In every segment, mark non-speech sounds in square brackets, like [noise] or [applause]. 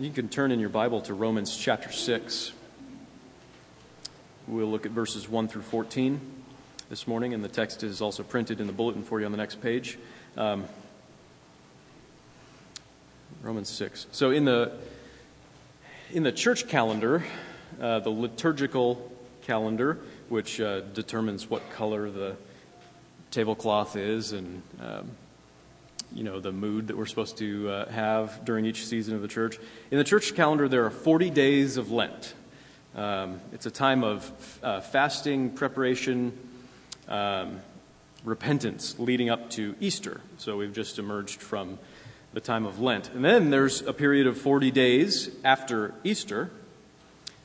You can turn in your Bible to Romans chapter 6. We'll look at verses 1 through 14 this morning, and the text is also printed in the bulletin for you on the next page. Um, Romans 6. So in the in the church calendar, uh, the liturgical calendar, which uh, determines what color the tablecloth is and um, you know the mood that we're supposed to uh, have during each season of the church. In the church calendar, there are 40 days of Lent. Um, it's a time of uh, fasting, preparation, um, repentance leading up to Easter. So we've just emerged from the time of Lent. And then there's a period of 40 days after Easter,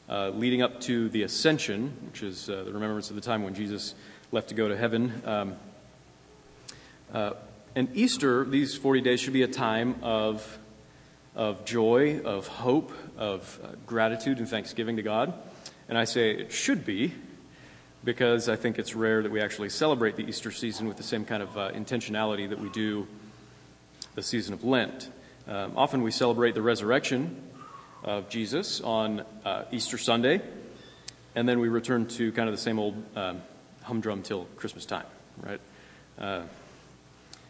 uh, leading up to the Ascension, which is uh, the remembrance of the time when Jesus left to go to heaven. Um, uh, and Easter, these 40 days, should be a time of, of joy, of hope, of uh, gratitude and thanksgiving to God. And I say it should be because I think it's rare that we actually celebrate the Easter season with the same kind of uh, intentionality that we do the season of Lent. Um, often we celebrate the resurrection of Jesus on uh, Easter Sunday, and then we return to kind of the same old um, humdrum till Christmas time, right? Uh,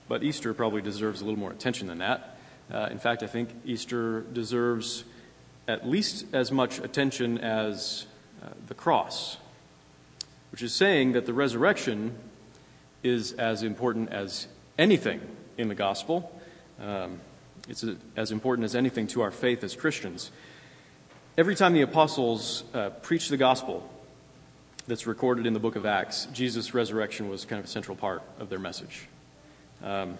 but Easter probably deserves a little more attention than that. Uh, in fact, I think Easter deserves at least as much attention as uh, the cross, which is saying that the resurrection is as important as anything in the gospel um, it's a, as important as anything to our faith as Christians. Every time the apostles uh, preached the gospel that's recorded in the book of Acts, Jesus' resurrection was kind of a central part of their message. Um,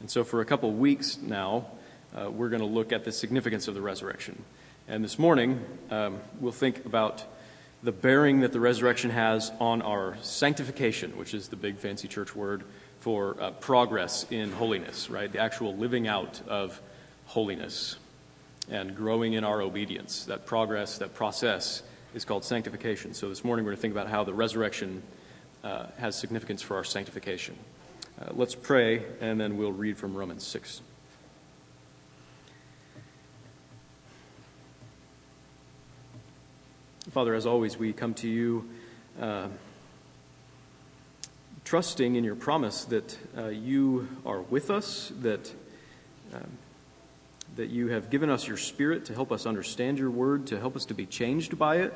and so, for a couple weeks now, uh, we're going to look at the significance of the resurrection. And this morning, um, we'll think about the bearing that the resurrection has on our sanctification, which is the big fancy church word for uh, progress in holiness, right? The actual living out of holiness and growing in our obedience. That progress, that process is called sanctification. So this morning we're going to think about how the resurrection uh, has significance for our sanctification. Uh, let's pray, and then we'll read from Romans 6. Father, as always, we come to you. Uh, trusting in your promise that uh, you are with us, that, um, that you have given us your Spirit to help us understand your word, to help us to be changed by it.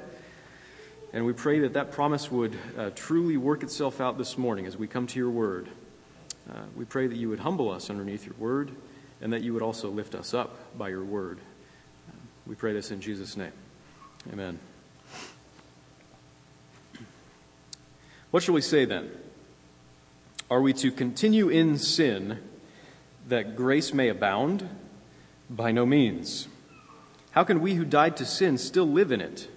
And we pray that that promise would uh, truly work itself out this morning as we come to your word. Uh, we pray that you would humble us underneath your word and that you would also lift us up by your word. Uh, we pray this in Jesus' name. Amen. What shall we say then? Are we to continue in sin that grace may abound? By no means. How can we who died to sin still live in it?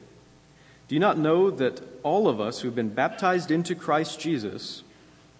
Do you not know that all of us who have been baptized into Christ Jesus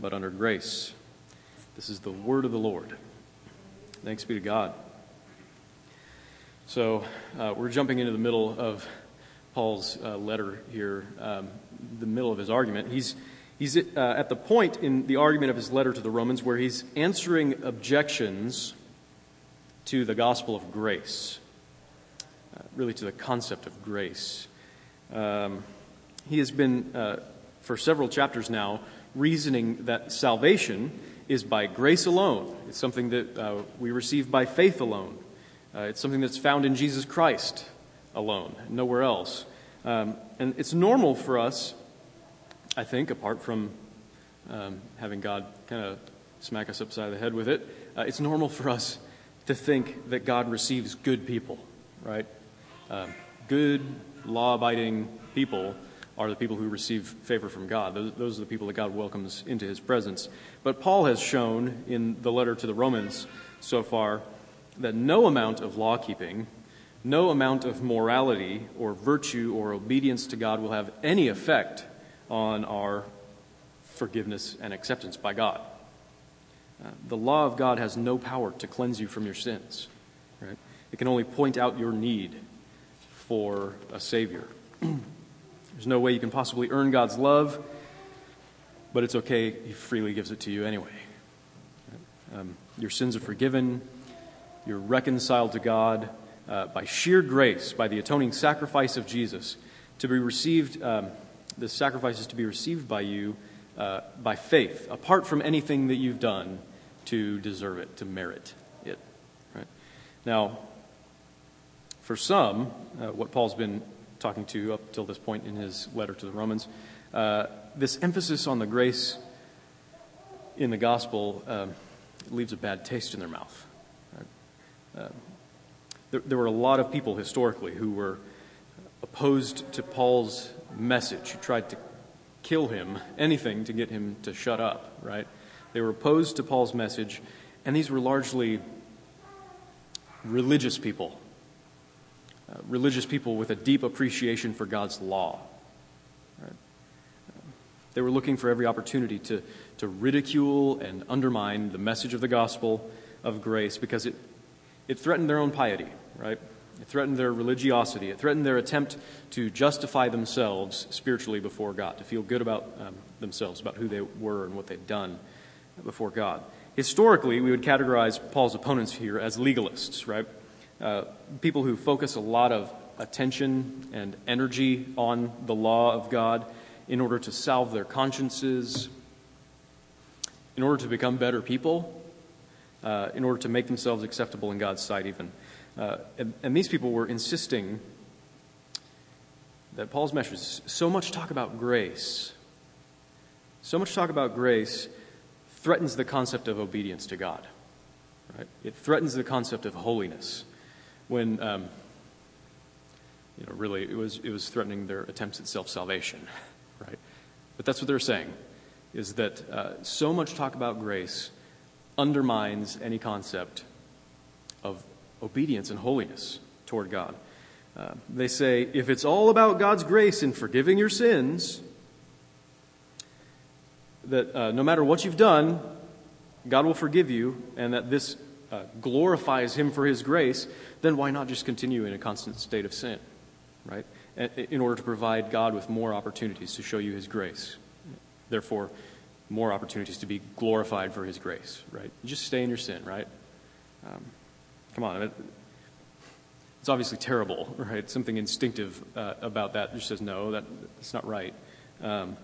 but under grace. This is the word of the Lord. Thanks be to God. So, uh, we're jumping into the middle of Paul's uh, letter here, um, the middle of his argument. He's, he's uh, at the point in the argument of his letter to the Romans where he's answering objections to the gospel of grace, uh, really to the concept of grace. Um, he has been, uh, for several chapters now, reasoning that salvation is by grace alone. It's something that uh, we receive by faith alone. Uh, it's something that's found in Jesus Christ alone, nowhere else. Um, and it's normal for us, I think, apart from um, having God kind of smack us upside the head with it, uh, it's normal for us to think that God receives good people, right? Um, good, law abiding people are the people who receive favor from God. Those, are the people that God welcomes into his presence. But Paul has shown in the letter to the Romans so far that no amount of law keeping, no amount of morality or virtue or obedience to God will have any effect on our forgiveness and acceptance by God. Uh, the law of God has no power to cleanse you from your sins. Right? It can only point out your need for a Savior. [clears throat] There's no way you can possibly earn God's love, but it's okay. He freely gives it to you anyway. Um, your sins are forgiven. You're reconciled to God uh, by sheer grace, by the atoning sacrifice of Jesus. To be received, um, the sacrifice is to be received by you uh, by faith, apart from anything that you've done to deserve it, to merit it. Right? Now, for some, uh, what Paul's been talking to up till this point in his letter to the Romans, uh, this emphasis on the grace in the gospel um, leaves a bad taste in their mouth. Uh, there, there, were a lot of people historically who were opposed to Paul's message, who tried to kill him, anything to get him to shut up, right? They were opposed to Paul's message, and these were largely religious people uh, religious people with a deep appreciation for God's law. Right? they were looking for every opportunity to, to ridicule and undermine the message of the gospel of grace because it, it threatened their own piety, right? It threatened their religiosity. It threatened their attempt to justify themselves spiritually before God, to feel good about um, themselves, about who they were and what they'd done before God. Historically, we would categorize Paul's opponents here as legalists, right? Uh, people who focus a lot of attention and energy on the law of God in order to salve their consciences, in order to become better people, uh, in order to make themselves acceptable in God's sight, even. Uh, and, and, these people were insisting that Paul's message, so much talk about grace, so much talk about grace threatens the concept of obedience to God. Right? It threatens the concept of holiness when um, you know really it was it was threatening their attempts at self-salvation, [laughs] right? But that's what they're saying is that uh, so much talk about grace undermines any concept of obedience and holiness toward God. Uh, they say if it's all about God's grace in forgiving your sins, that uh, no matter what you've done, God will forgive you, and that this uh, glorifies Him for His grace, then why not just continue in a constant state of sin, right? In order to provide God with more opportunities to show you His grace. Therefore, more opportunities to be glorified for His grace, right? You just stay in your sin, right? Um, come on. it's obviously terrible, [laughs] right? Something instinctive uh, about that just says, no, that, that's not right. Um,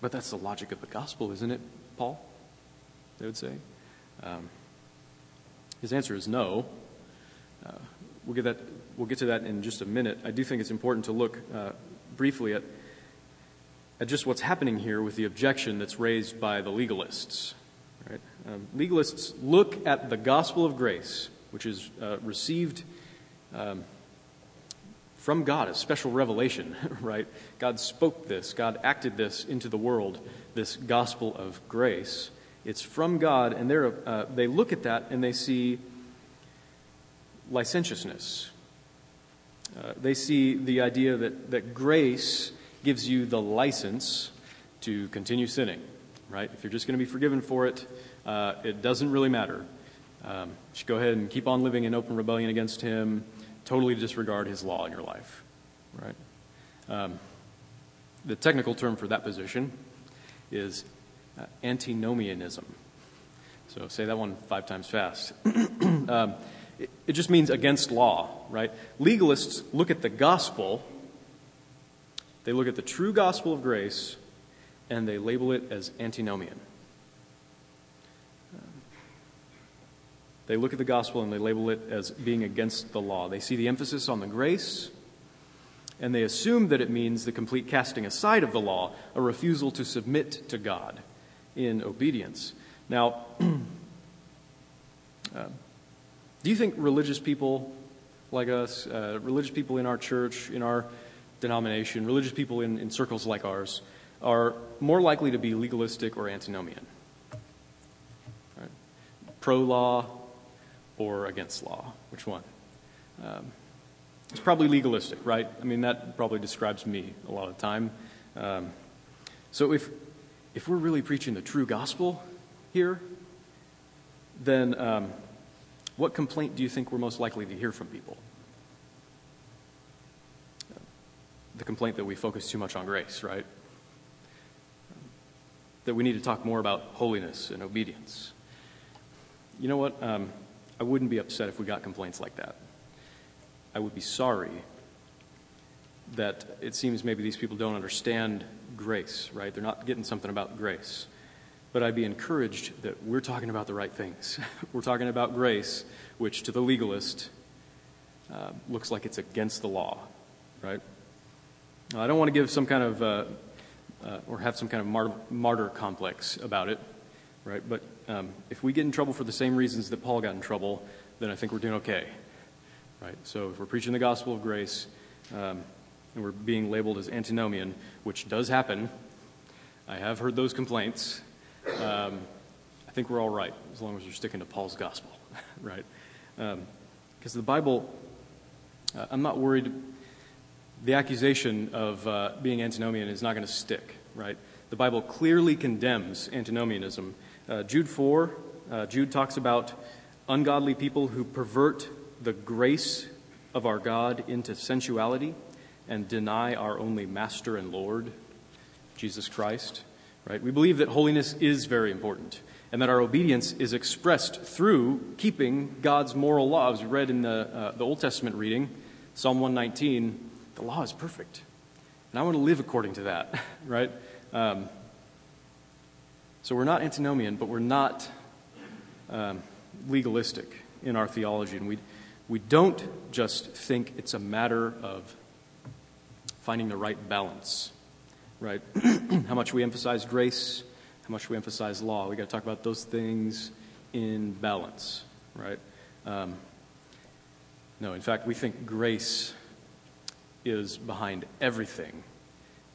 but that's the logic of the gospel, isn't it, Paul? They would say. Um, his answer is no. Uh, we'll, get that, we'll get to that in just a minute. I do think it's important to look uh, briefly at, just what's happening here with the objection that's raised by the legalists. Um, legalists look at the gospel of grace, which is uh, received um, from God, as special revelation, [laughs] right? God spoke this, God acted this into the world, this gospel of grace. It's from God, and uh, they look at that and they see licentiousness. Uh, they see the idea that, that grace gives you the license to continue sinning, right? If you're just going to be forgiven for it, uh, it doesn't really matter. Um, should go ahead and keep on living in open rebellion against Him, totally disregard His law in your life, right? Um, the technical term for that position is uh, antinomianism. So say that one five times fast. [clears throat] um, it, it just means against law, right? Legalists look at the gospel, they look at the true gospel of grace, and they label it as antinomian. They look at the gospel and they label it as being against the law. They see the emphasis on the grace, and they assume that it means the complete casting aside of the law, a refusal to submit to God in obedience. Now, [clears throat] uh, do you think religious people like us, uh, religious people in our church, in our denomination, religious people in, in circles like ours, are more likely to be legalistic or antinomian? Right? Pro law, or against law? Which one? Um, it's probably legalistic, right? I mean, that probably describes me a lot of the time. Um, so if, if we're really preaching the true gospel here, then um, what complaint do you think we're most likely to hear from people? The complaint that we focus too much on grace, right? That we need to talk more about holiness and obedience. You know what? Um, I wouldn't be upset if we got complaints like that. I would be sorry that it seems maybe these people don't understand grace, right? They're not getting something about grace. But I'd be encouraged that we're talking about the right things. [laughs] we're talking about grace, which to the legalist uh, looks like it's against the law, right? I don't want to give some kind of, uh, uh, or have some kind of martyr, martyr complex about it right? But um, if we get in trouble for the same reasons that Paul got in trouble, then I think we're doing okay, right? So if we're preaching the gospel of grace um, and we're being labeled as antinomian, which does happen, I have heard those complaints. Um, I think we're all right as long as you're sticking to Paul's gospel, [laughs] right? Because um, the Bible, uh, I'm not worried. The accusation of uh, being antinomian is not going to stick, right? The Bible clearly condemns antinomianism uh, Jude 4, uh, Jude talks about ungodly people who pervert the grace of our God into sensuality and deny our only master and Lord, Jesus Christ. Right? We believe that holiness is very important and that our obedience is expressed through keeping God's moral laws. We read in the, uh, the Old Testament reading, Psalm 119, the law is perfect. And I want to live according to that, [laughs] right? Um, so we're not antinomian, but we're not um, legalistic in our theology. And we, we don't just think it's a matter of finding the right balance, right? [clears throat] how much we emphasize grace, how much we emphasize law. we got to talk about those things in balance, right? Um, no, in fact, we think grace is behind everything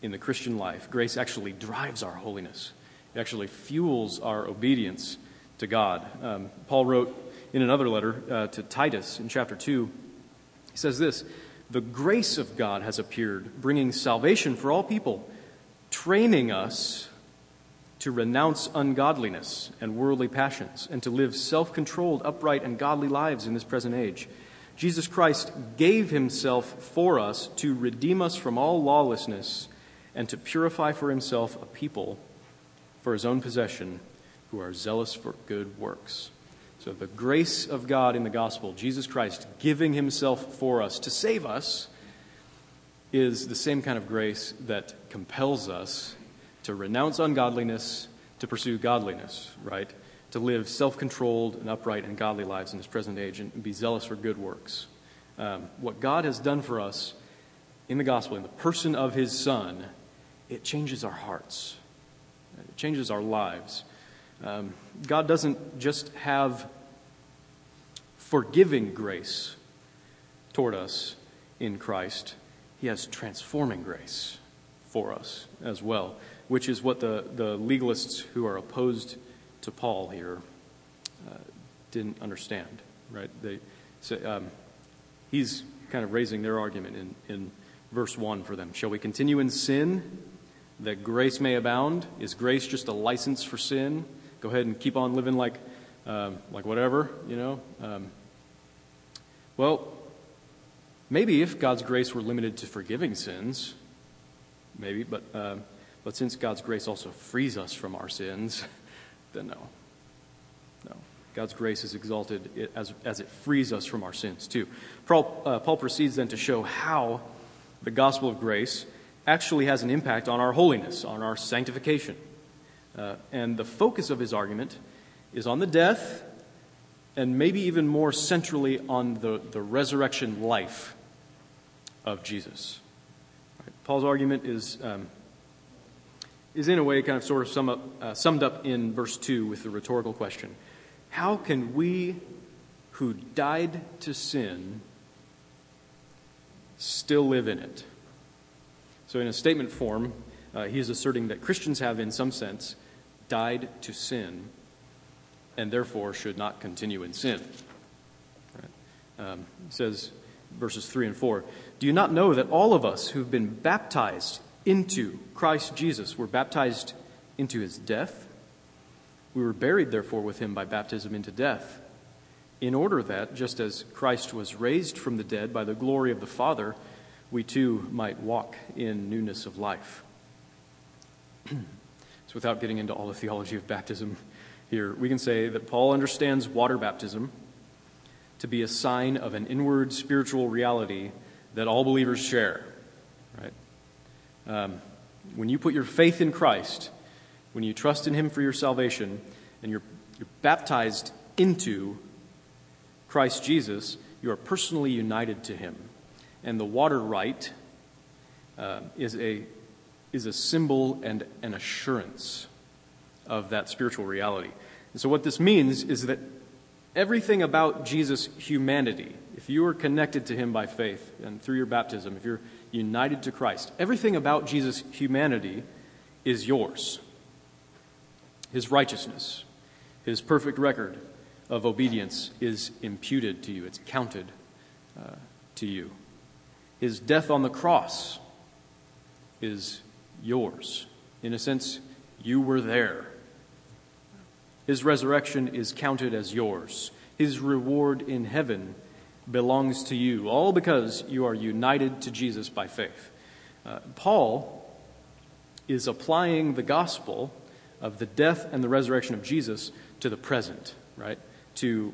in the Christian life. Grace actually drives our holiness. It actually fuels our obedience to God. Um, Paul wrote in another letter uh, to Titus in chapter 2, he says this The grace of God has appeared, bringing salvation for all people, training us to renounce ungodliness and worldly passions, and to live self controlled, upright, and godly lives in this present age. Jesus Christ gave himself for us to redeem us from all lawlessness and to purify for himself a people for his own possession who are zealous for good works. So, the grace of God in the gospel, Jesus Christ giving himself for us to save us, is the same kind of grace that compels us to renounce ungodliness, to pursue godliness, right? To live self controlled and upright and godly lives in this present age and be zealous for good works. Um, what God has done for us in the gospel, in the person of his Son, it changes our hearts. It changes our lives. Um, God doesn't just have forgiving grace toward us in Christ, He has transforming grace for us as well, which is what the, the legalists who are opposed to Paul here uh, didn't understand, right? They say, um, he's kind of raising their argument in, in verse 1 for them. Shall we continue in sin that grace may abound? Is grace just a license for sin? Go ahead and keep on living like, um, like whatever, you know? Um, well, maybe if God's grace were limited to forgiving sins, maybe, but, uh, but since God's grace also frees us from our sins, [laughs] then no. No. God's grace is exalted as, as it frees us from our sins, too. Paul, uh, Paul proceeds then to show how the gospel of grace actually has an impact on our holiness, on our sanctification. Uh, and the focus of his argument is on the death, and maybe even more centrally on the, the resurrection life of Jesus. Right. Paul's argument is, um, is, in a way, kind of sort of sum up, uh, summed up in verse 2 with the rhetorical question How can we who died to sin still live in it? So, in a statement form, uh, he is asserting that Christians have, in some sense, died to sin and therefore should not continue in sin. Right? Um, says, verses 3 and 4 Do you not know that all of us who've been baptized into Christ Jesus were baptized into his death? We were buried, therefore, with him by baptism into death, in order that, just as Christ was raised from the dead by the glory of the Father, we too might walk in newness of life. [clears throat] so, without getting into all the theology of baptism here, we can say that Paul understands water baptism to be a sign of an inward spiritual reality that all believers share. Right? Um, when you put your faith in Christ, when you trust in Him for your salvation, and you're, you're baptized into Christ Jesus, you are personally united to Him. And the water rite uh, is, a, is a symbol and an assurance of that spiritual reality. And so, what this means is that everything about Jesus' humanity, if you are connected to him by faith and through your baptism, if you're united to Christ, everything about Jesus' humanity is yours. His righteousness, his perfect record of obedience is imputed to you, it's counted uh, to you. His death on the cross is yours. In a sense, you were there. His resurrection is counted as yours. His reward in heaven belongs to you, all because you are united to Jesus by faith. Uh, Paul is applying the gospel of the death and the resurrection of Jesus to the present, right? To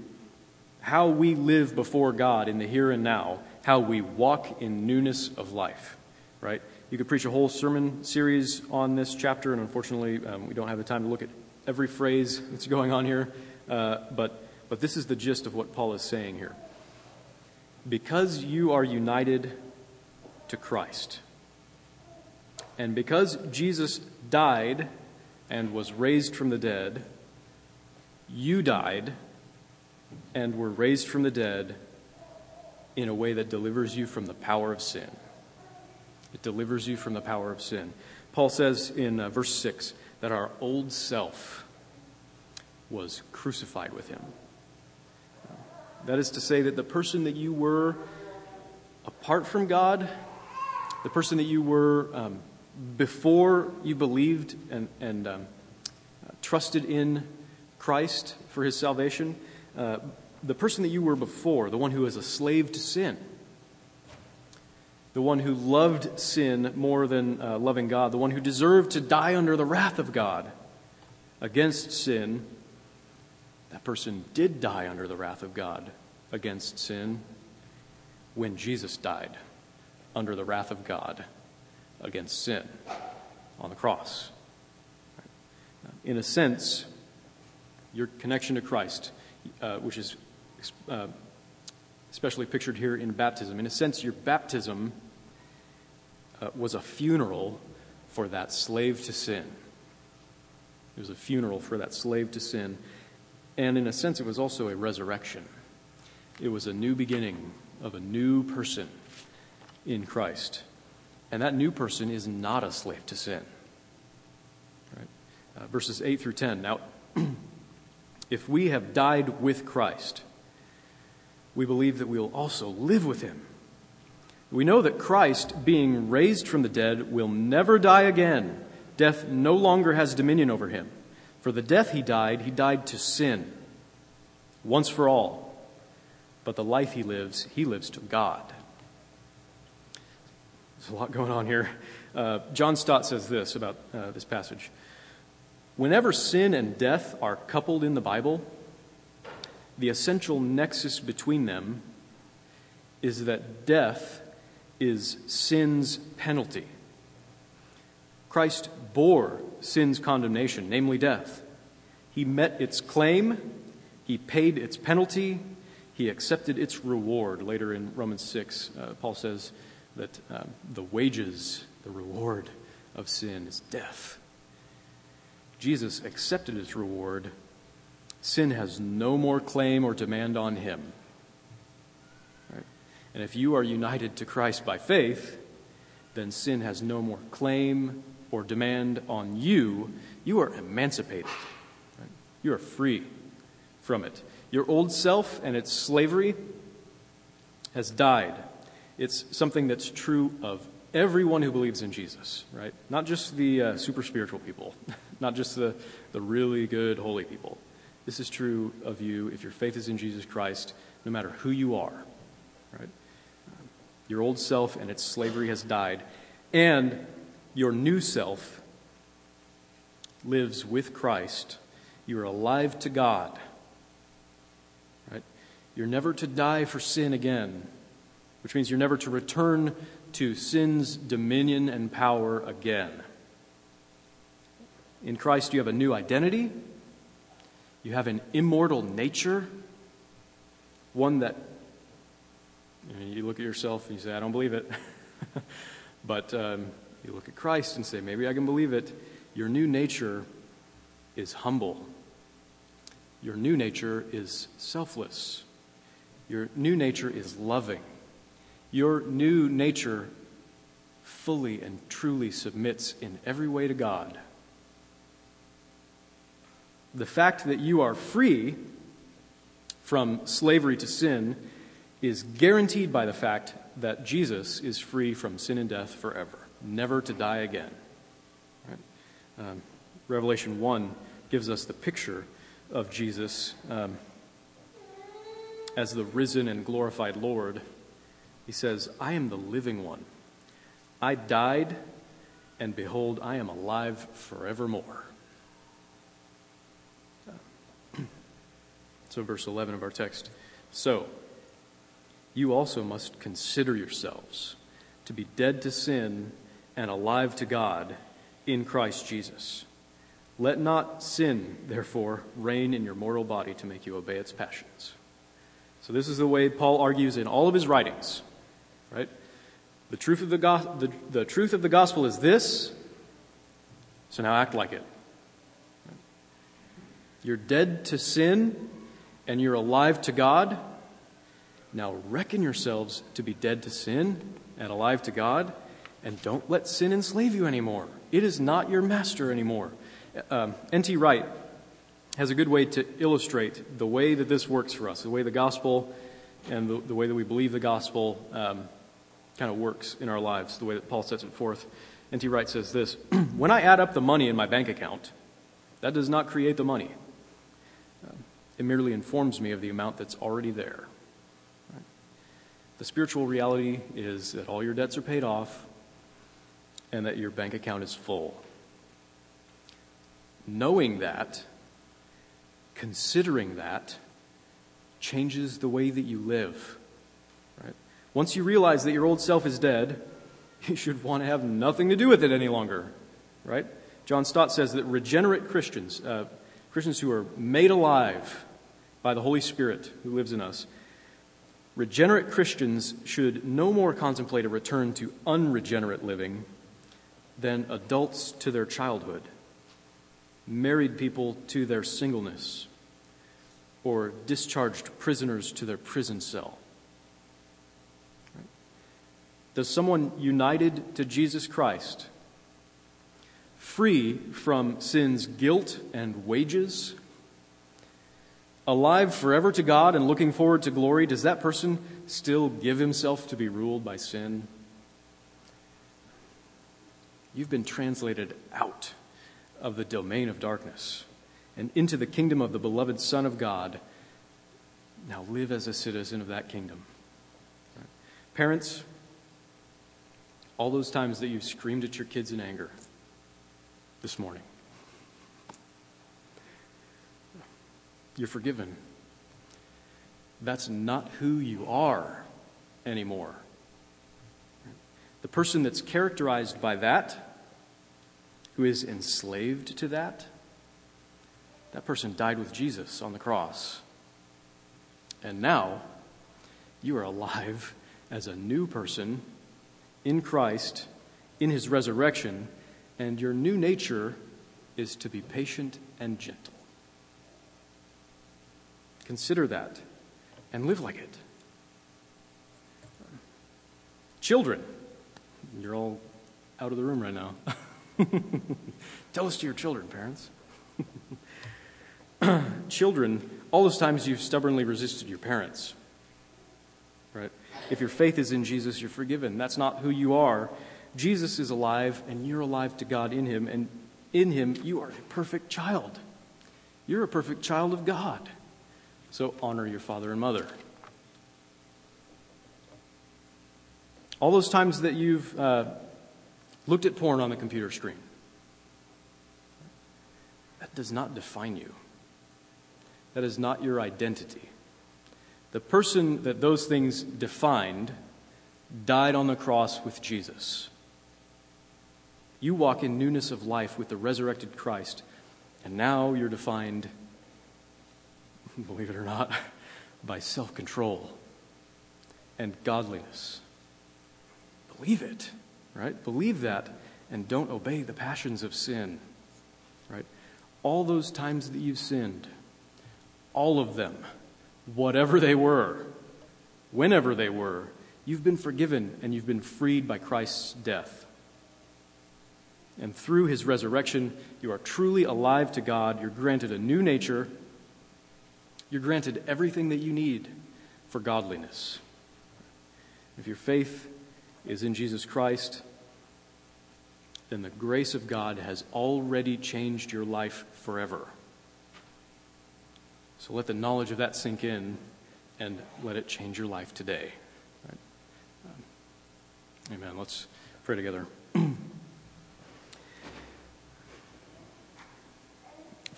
how we live before God in the here and now, how we walk in newness of life, right? You could preach a whole sermon series on this chapter, and unfortunately, um, we don't have the time to look at every phrase that's going on here, uh, but, but this is the gist of what Paul is saying here. Because you are united to Christ, and because Jesus died and was raised from the dead, you died and were raised from the dead in a way that delivers you from the power of sin. It delivers you from the power of sin. Paul says in uh, verse 6 that our old self was crucified with him. That is to say, that the person that you were apart from God, the person that you were um, before you believed and, and um, trusted in Christ for his salvation, uh, the person that you were before, the one who was a slave to sin, the one who loved sin more than uh, loving God, the one who deserved to die under the wrath of God against sin, that person did die under the wrath of God against sin when Jesus died under the wrath of God against sin on the cross. In a sense, your connection to Christ, uh, which is uh, especially pictured here in baptism. In a sense, your baptism was a funeral for that slave to sin. It was a funeral for that slave to sin. And in a sense, it was also a resurrection. It was a new beginning of a new person in Christ. And that new person is not a slave to sin. Right? Uh, verses 8 through 10. Now, [clears throat] if we have died with Christ, we believe that we will also live with him. We know that Christ, being raised from the dead, will never die again. Death no longer has dominion over him. For the death he died, he died to sin, once for all. But the life he lives, he lives to God. There's a lot going on here. Uh, John Stott says this about uh, this passage Whenever sin and death are coupled in the Bible, the essential nexus between them is that death is sin's penalty. Christ bore sin's condemnation, namely death. He met its claim, he paid its penalty, he accepted its reward. Later in Romans 6, uh, Paul says that um, the wages, the reward of sin is death. Jesus accepted its reward. Sin has no more claim or demand on him. And if you are united to Christ by faith, then sin has no more claim or demand on you. You are emancipated. Right? You are free from it. Your old self and its slavery has died. It's something that's true of everyone who believes in Jesus, right? Not just the uh, super spiritual people, [laughs] not just the, the really good, holy people. This is true of you if your faith is in Jesus Christ, no matter who you are? Your old self and its slavery has died, and your new self lives with Christ. You are alive to God you're never to die for sin again, which means you're never to return to sin's dominion and power again. In Christ, you have a new identity, you have an immortal nature, one that you, you look at yourself and you say, I don't believe it. [laughs] but um, you look at Christ and say, maybe I can believe it. Your new nature is humble. Your new nature is selfless. Your new nature is loving. Your new nature fully and truly submits in every way to God. The fact that you are free from slavery to sin is guaranteed by the fact that Jesus is free from sin and death forever, never to die again. Right? Um, Revelation 1 gives us the picture of Jesus. Um, as the risen and glorified Lord, he says, I am the living one. I died, and behold, I am alive forevermore. So, [clears throat] verse 11 of our text. So, you also must consider yourselves to be dead to sin and alive to God in Christ Jesus. Let not sin, therefore, reign in your mortal body to make you obey its passions. So, this is the way Paul argues in all of his writings, right? The truth of the, go- the, the truth of the gospel is this, so now act like it. You're dead to sin and you're alive to God. Now reckon yourselves to be dead to sin and alive to God, and don't let sin enslave you anymore. It is not your master anymore. Um, N.T. Wright has a good way to illustrate the way that this works for us, the way the gospel and the, the way that we believe the gospel um, kind of works in our lives, the way that Paul sets it forth. N.T. Wright says this [clears throat] When I add up the money in my bank account, that does not create the money. Um, it merely informs me of the amount that's already there. The spiritual reality is that all your debts are paid off and that your bank account is full. Knowing that, considering that changes the way that you live. Right? Once you realize that your old self is dead, [laughs] you should want to have nothing to do with it any longer. Right? John Stott says that regenerate Christians, uh, Christians who are made alive by the Holy Spirit who lives in us, regenerate Christians should no more contemplate a return to unregenerate living than adults to their childhood, married people to their singleness, or discharged prisoners to their prison cell. Does someone united to Jesus Christ, free from sin's guilt and wages, alive forever to God and looking forward to glory, does that person still give himself to be ruled by sin? You've been translated out of the domain of darkness and into the kingdom of the beloved Son of God. Now live as a citizen of that kingdom. Parents, all those times that you've screamed at your kids in anger this morning. You're forgiven. That's not who you are anymore. The person that's characterized by that, who is enslaved to that, that person died with Jesus on the cross. And now, you are alive as a new person in Christ, in his resurrection, and your new nature is to be patient and gentle. Consider that and live like it. Children, you're all out of the room right now. [laughs] Tell us to your children, parents. [clears throat] children, all those times you've stubbornly resisted your parents, right? If your faith is in Jesus, you're forgiven. That's not who you are. Jesus is alive, and you're alive to God in Him, and in Him, you are a perfect child. You're a perfect child of God. So honor your father and mother. All those times that you've uh, looked at porn on the computer screen, that does not define you. That is not your identity. The person that those things defined died on the cross with Jesus. You walk in newness of life with the resurrected Christ, and now you're defined, [laughs] believe it or not, by self control and godliness. Believe it, right? Believe that and don't obey the passions of sin, right? All those times that you've sinned, all of them, whatever they were, whenever they were, you've been forgiven and you've been freed by Christ's death. And through his resurrection, you are truly alive to God. You're granted a new nature. You're granted everything that you need for godliness. If your faith is in Jesus Christ, then the grace of God has already changed your life forever. So let the knowledge of that sink in and let it change your life today. Right? Amen. Let's pray together.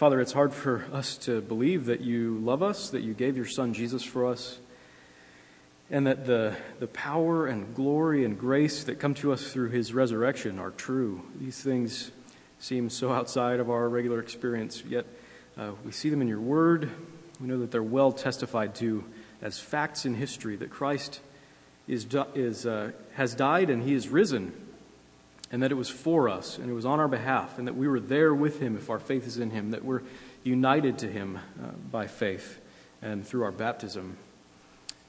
Father, it's hard for us to believe that you love us, that you gave your Son Jesus for us, and that the, the power and glory and grace that come to us through his resurrection are true. These things seem so outside of our regular experience, yet uh, we see them in your word. We know that they're well testified to as facts in history that Christ is, is, uh, has died and he is risen, and that it was for us and it was on our behalf, and that we were there with him if our faith is in him, that we're united to him uh, by faith and through our baptism.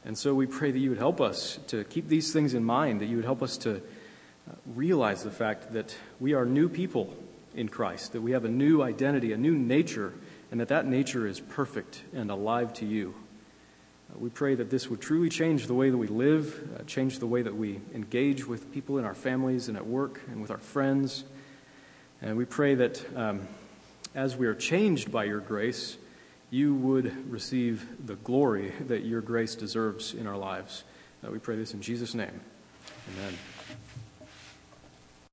And so we pray that you would help us to keep these things in mind, that you would help us to uh, realize the fact that we are new people in Christ, that we have a new identity, a new nature and that that nature is perfect and alive to you. We pray that this would truly change the way that we live, uh, change the way that we engage with people in our families and at work and with our friends. And we pray that um, as we are changed by your grace, you would receive the glory that your grace deserves in our lives. Uh, we pray this in Jesus' name. Amen.